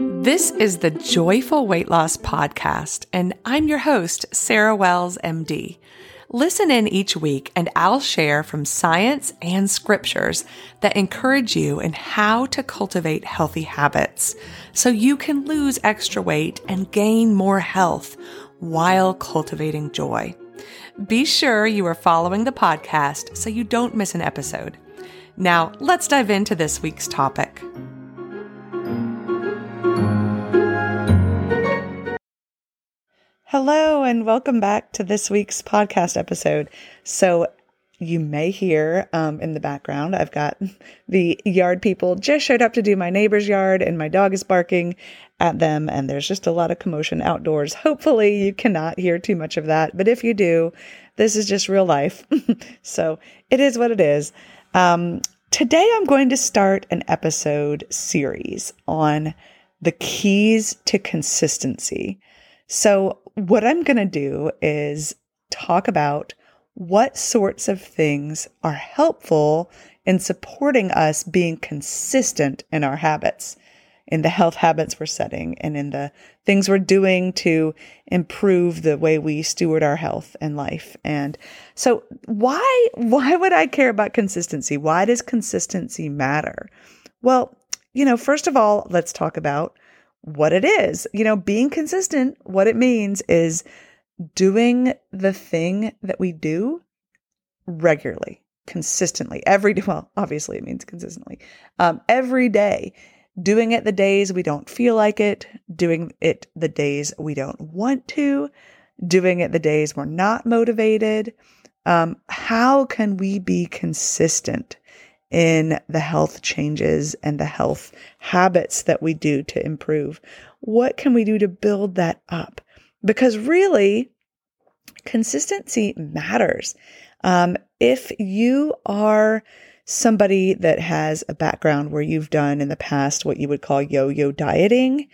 This is the Joyful Weight Loss Podcast, and I'm your host, Sarah Wells, MD. Listen in each week, and I'll share from science and scriptures that encourage you in how to cultivate healthy habits so you can lose extra weight and gain more health while cultivating joy. Be sure you are following the podcast so you don't miss an episode. Now, let's dive into this week's topic. Hello, and welcome back to this week's podcast episode. So, you may hear um, in the background, I've got the yard people just showed up to do my neighbor's yard, and my dog is barking at them, and there's just a lot of commotion outdoors. Hopefully, you cannot hear too much of that, but if you do, this is just real life. so, it is what it is. Um, today, I'm going to start an episode series on the keys to consistency. So, what I'm going to do is talk about what sorts of things are helpful in supporting us being consistent in our habits, in the health habits we're setting, and in the things we're doing to improve the way we steward our health and life. And so why why would I care about consistency? Why does consistency matter? Well, you know, first of all, let's talk about what it is. You know, being consistent, what it means is doing the thing that we do regularly, consistently, every day. Well, obviously, it means consistently, um, every day. Doing it the days we don't feel like it, doing it the days we don't want to, doing it the days we're not motivated. Um, how can we be consistent in the health changes and the health habits that we do to improve. What can we do to build that up? Because really, consistency matters. Um, if you are somebody that has a background where you've done in the past what you would call yo yo dieting,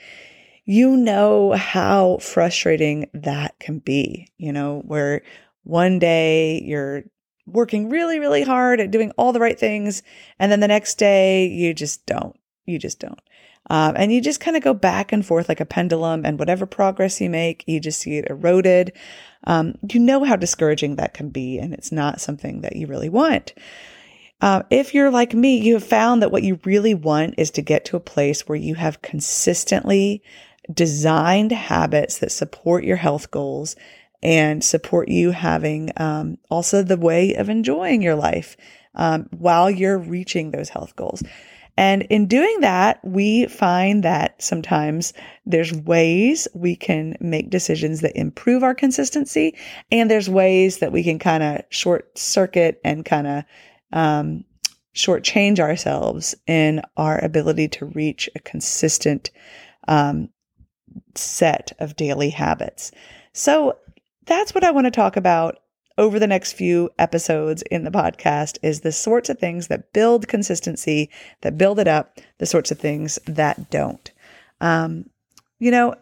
you know how frustrating that can be. You know, where one day you're working really, really hard at doing all the right things. And then the next day, you just don't. You just don't. Um, and you just kind of go back and forth like a pendulum, and whatever progress you make, you just see it eroded. Um, you know how discouraging that can be, and it's not something that you really want. Uh, if you're like me, you have found that what you really want is to get to a place where you have consistently designed habits that support your health goals and support you having um, also the way of enjoying your life um, while you're reaching those health goals. And in doing that, we find that sometimes there's ways we can make decisions that improve our consistency, and there's ways that we can kind of short circuit and kind of um, shortchange ourselves in our ability to reach a consistent um, set of daily habits. So that's what I want to talk about over the next few episodes in the podcast is the sorts of things that build consistency, that build it up, the sorts of things that don't. Um, you know,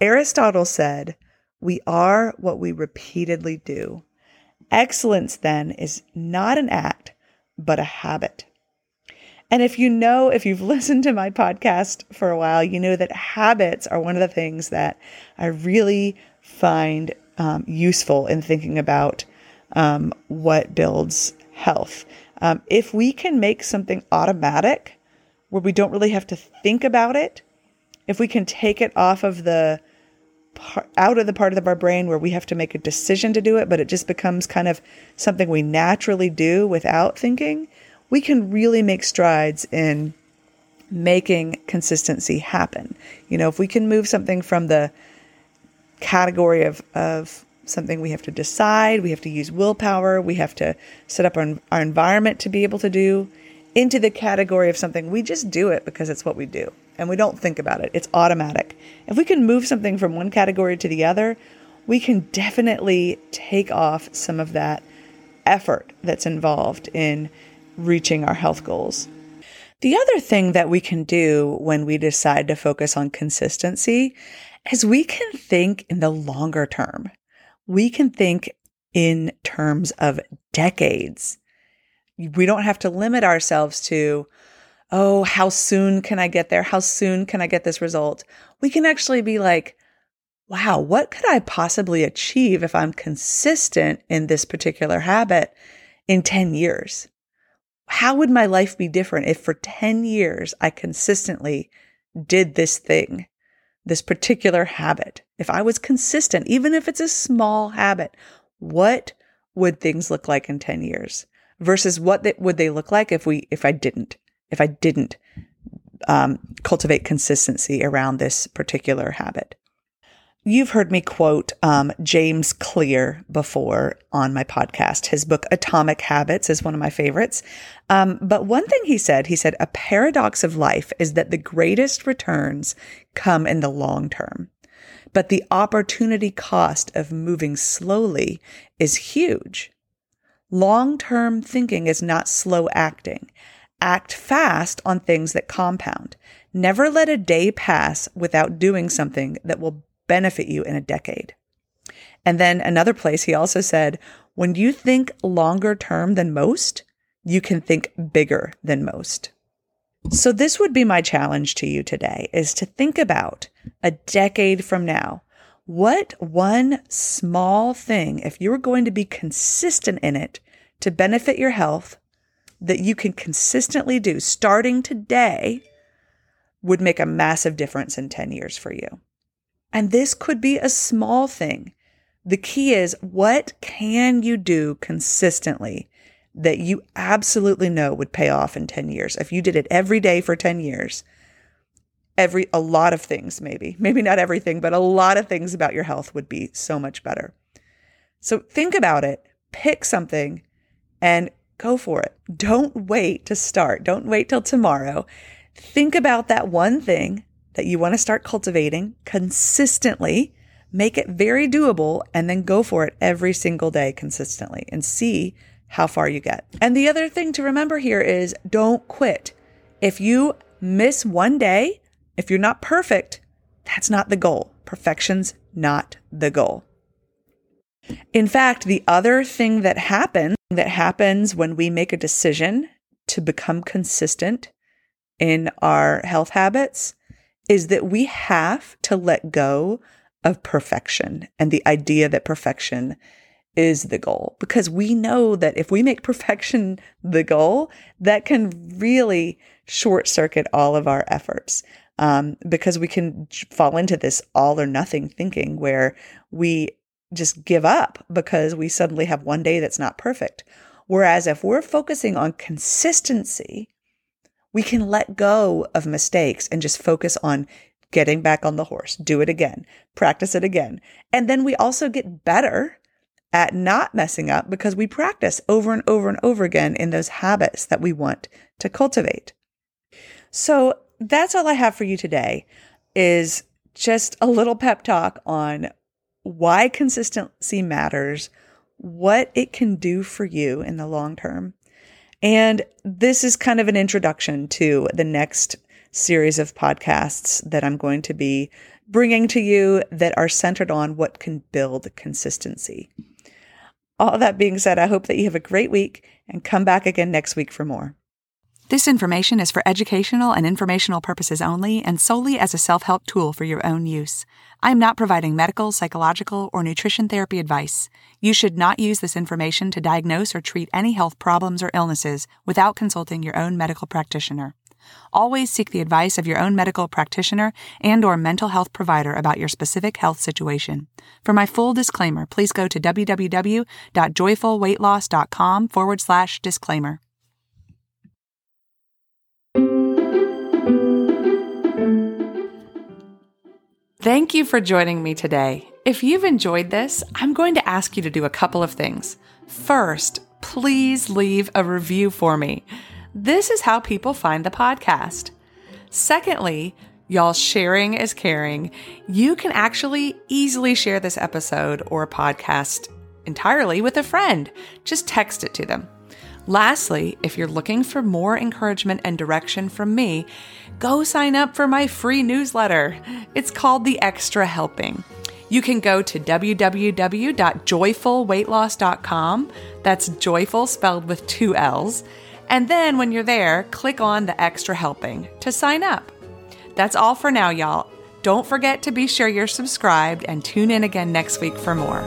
Aristotle said, we are what we repeatedly do. Excellence then is not an act, but a habit. And if you know, if you've listened to my podcast for a while, you know that habits are one of the things that I really find um, useful in thinking about um, what builds health. Um, if we can make something automatic where we don't really have to think about it, if we can take it off of the out of the part of our brain where we have to make a decision to do it, but it just becomes kind of something we naturally do without thinking, we can really make strides in making consistency happen. You know, if we can move something from the category of, of something we have to decide, we have to use willpower, we have to set up our, our environment to be able to do, into the category of something we just do it because it's what we do and we don't think about it. It's automatic. If we can move something from one category to the other, we can definitely take off some of that effort that's involved in reaching our health goals. The other thing that we can do when we decide to focus on consistency is we can think in the longer term. We can think in terms of decades. We don't have to limit ourselves to, oh, how soon can I get there? How soon can I get this result? We can actually be like, wow, what could I possibly achieve if I'm consistent in this particular habit in 10 years? How would my life be different if for 10 years I consistently did this thing, this particular habit? If I was consistent, even if it's a small habit, what would things look like in 10 years versus what they, would they look like if we if I didn't? if I didn't um, cultivate consistency around this particular habit. You've heard me quote um, James Clear before on my podcast. His book, Atomic Habits, is one of my favorites. Um, but one thing he said, he said, a paradox of life is that the greatest returns come in the long term. But the opportunity cost of moving slowly is huge. Long term thinking is not slow acting. Act fast on things that compound. Never let a day pass without doing something that will benefit you in a decade. And then another place, he also said, when you think longer term than most, you can think bigger than most. So this would be my challenge to you today is to think about a decade from now. What one small thing, if you're going to be consistent in it to benefit your health, that you can consistently do starting today would make a massive difference in 10 years for you. And this could be a small thing. The key is what can you do consistently that you absolutely know would pay off in 10 years? If you did it every day for 10 years, every a lot of things maybe. Maybe not everything, but a lot of things about your health would be so much better. So think about it, pick something and go for it. Don't wait to start. Don't wait till tomorrow. Think about that one thing that you want to start cultivating consistently. Make it very doable and then go for it every single day consistently and see how far you get. And the other thing to remember here is don't quit. If you miss one day, if you're not perfect, that's not the goal. Perfection's not the goal. In fact, the other thing that happens that happens when we make a decision to become consistent in our health habits is that we have to let go of perfection and the idea that perfection is the goal because we know that if we make perfection the goal, that can really short circuit all of our efforts. Um, because we can fall into this all or nothing thinking where we just give up because we suddenly have one day that's not perfect. Whereas if we're focusing on consistency, we can let go of mistakes and just focus on getting back on the horse, do it again, practice it again. And then we also get better at not messing up because we practice over and over and over again in those habits that we want to cultivate. So that's all I have for you today is just a little pep talk on why consistency matters, what it can do for you in the long term. And this is kind of an introduction to the next series of podcasts that I'm going to be bringing to you that are centered on what can build consistency. All that being said, I hope that you have a great week and come back again next week for more. This information is for educational and informational purposes only and solely as a self help tool for your own use. I am not providing medical, psychological, or nutrition therapy advice. You should not use this information to diagnose or treat any health problems or illnesses without consulting your own medical practitioner. Always seek the advice of your own medical practitioner and or mental health provider about your specific health situation. For my full disclaimer, please go to www.joyfulweightloss.com forward slash disclaimer. Thank you for joining me today. If you've enjoyed this, I'm going to ask you to do a couple of things. First, please leave a review for me. This is how people find the podcast. Secondly, y'all sharing is caring. You can actually easily share this episode or podcast entirely with a friend. Just text it to them. Lastly, if you're looking for more encouragement and direction from me, go sign up for my free newsletter. It's called The Extra Helping. You can go to www.joyfulweightloss.com. That's joyful spelled with two L's. And then when you're there, click on the extra helping to sign up. That's all for now, y'all. Don't forget to be sure you're subscribed and tune in again next week for more.